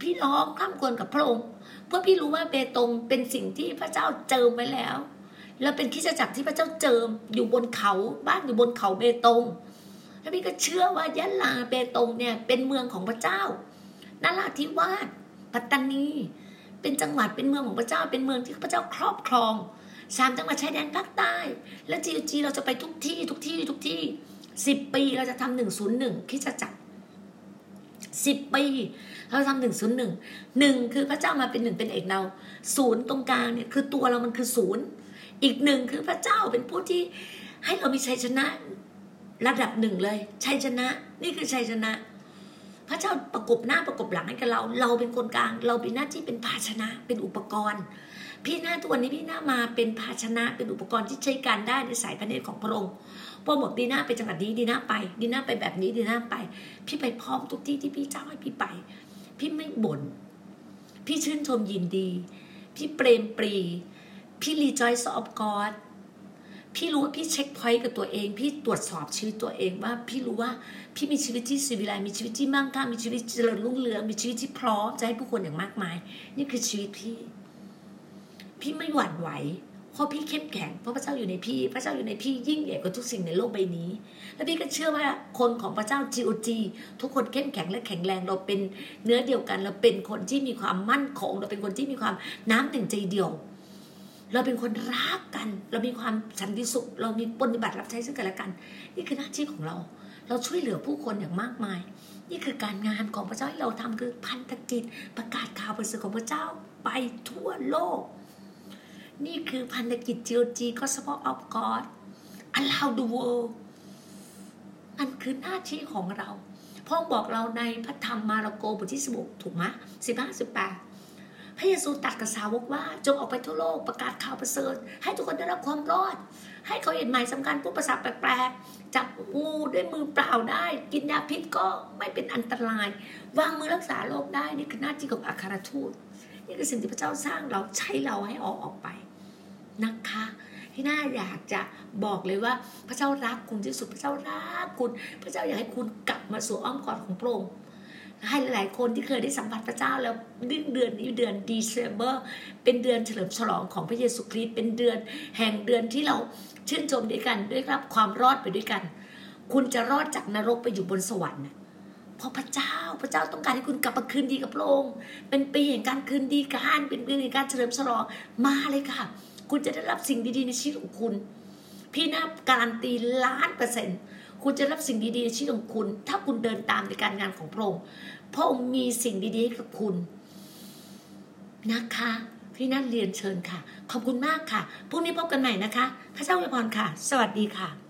A: พี่ร้องข้ามควรกับพระองค์เพราะพี่รู้ว่าเบตงเป็นสิ่งที่พระเจ้าเจิมไว้แล้ว แล้วเป็นคิดจักรที่พระเจ้าเจิมอยู่บนเขาบ้านอยู่บนเขาเบตง แล้วพี่ก็เชื่อว่ายะลาเบตงเนี่ยเป็นเมืองของพระเจ้านราธิวาสปัตตานี เป็นจังหวัดเป็นเมืองของพระเจ้า เป็นเมืองที่พระเจ้าครอบครองสามจังหวัดชายแดนภาคใต้ และจีจีเราจะไปทุกที่ทุกที่ทุกที่สิบปีเราจะทำหนึ่งศูนย์หนึ่งคิดจักรสิบปี เราทำหนึ่งศูนย์หนึ่งหนึ่งคือพระเจ้ามาเป็นหนึ่งเป็นเอกเราศูนย์ตรงกลางเนี่ยคือตัวเรามันคือศูนย์อีกหนึ่งคือพระเจ้าเป็นผู้ที่ให้เรามีชัยชนะระดับหนึ่งเลยชัยชนะ นี่คือชัยชนะ พระเจ้าประกบหน้าประกบหลังให้กับเรา เราเป็นคนกลาง เราเป็นหน้าที่เป็นภาชนะเป็นอุปกรณ์ พี่หน้าตัวนี้พี่หน้ามาเป็นภาชนะเป็นอุปกรณ์ที่ใช้การได้ในสายพระเนตรของพระองค์พอบอกดีหน้าไปจังหวัดนี้ดีหน้าไป ดีหน้าไปแบบนี้ดีหน้าไป พี่ไปพร้อมทุกที่ที่พี่เจ้าให้พี่ไป พี่ไม่บน่นพี่ชื่นชมยินดี พี่เปรมปรี พี่รีจอยสอบกอดพี่รู้ว่าพี่เช็คพอยต์กับตัวเอง พี่ตรวจสอบชีวิตตัวเองว่า พี่รู้ว่าพี่มีชีวิตที่สิวิไลมีชีวิตที่มั่งคั่งมีชีวิตเจริญรุ่งเรืองมีชีวิตที่พร้อมจะให้ผู้คนอย่างมากมาย นี่คือชีวิตพี่ พี่ไม่หวั่นไหว เพราะพี่เข้มแข็งเพราะพระเจ้าอยู่ในพี่ พระเจ้าอยู่ในพี่ยิ่งใหญ่กว่าทุกสิ่งในโลกใบนี้ และพี่ก็เชื่อว่าคนของพระเจ้า GOG ทุกคนเข้มแข็งและแข็งแรงเราเป็นเนื้อเดียวกัน เราเป็นคนที่มีความมั่นคง เราเป็นคนที่มีความน้ำหนึ่งใจเดียว เราเป็นคนรักกัน เรามีความสันติสุข เรามีปฏิบัติรับใช้ซึ่งกันและกัน นี่คือหน้าที่ของเรา เราช่วยเหลือผู้คนอย่างมากมาย นี่คือการงานของพระเจ้าที่เราทำคือพันธกิจประกาศข่าวประเสริฐของพระเจ้าไปทั่วโลก นี่คือพันธกิจ GOG Gospel of God Allow the world มันคือหน้าที่ของเราพ่อบอกเราในพระธรรมมาระโกบทที่สิบกถูกไหมสิบห้าสิบแปดพระเยซูตัดกับสาวกว่า จงออกไปทั่วโลกประกาศข่าวประเสริฐ ให้ทุกคนได้รับความรอด ให้เขาเห็นหมายสำคัญผู้ประสาทแปลกๆจับงูด้วยมือเปล่าได้ กินยาพิษก็ไม่เป็นอันตราย วางมือรักษาโรคได้ นี่คือหน้าที่ของอัครทูต นี่คือสิ่งที่พระเจ้าสร้างเราใช้เราให้ออกออกไป นะคะที่น่าอยากจะบอกเลยว่าพระเจ้ารักคุณที่สุดพระเจ้ารักคุณ พระเจ้าอยากให้คุณกลับมาสู่อ้อมกอดของพระองค์ให้หลายคนที่เคยได้สัมผัสพระเจ้าแล้วเดือนเดือนนี้เดือน December เป็นเดือนเฉลิมฉลองของพระเยซูคริสต์เป็นเดือนแห่งเดือนที่เราชื่นชมด้วยกันด้วยรับความรอดไปด้วยกัน คุณจะรอดจากนรกไปอยู่บนสวรรค์เพราะพระเจ้าพระเจ้าต้องการให้คุณกลับมาคืนดีกับพระองค์เป็นปีแห่งการคืนดีกันเป็นปีแห่งการเฉลิมฉลองมาเลยค่ะ คุณจะได้รับสิ่งดีๆในชีวิตของคุณ พี่นาการันตีล้านเปอร์เซ็นต์คุณจะรับสิ่งดีๆในชีวิตของคุณ ถ้าคุณเดินตามในการงานของพระองค์พระองค์มีสิ่งดีๆให้กับคุณนะคะพี่นัทเรียนเชิญค่ะ ขอบคุณมากค่ะพรุ่งนี้พบกันใหม่นะคะ พระเจ้าอวยพรค่ะ สวัสดีค่ะ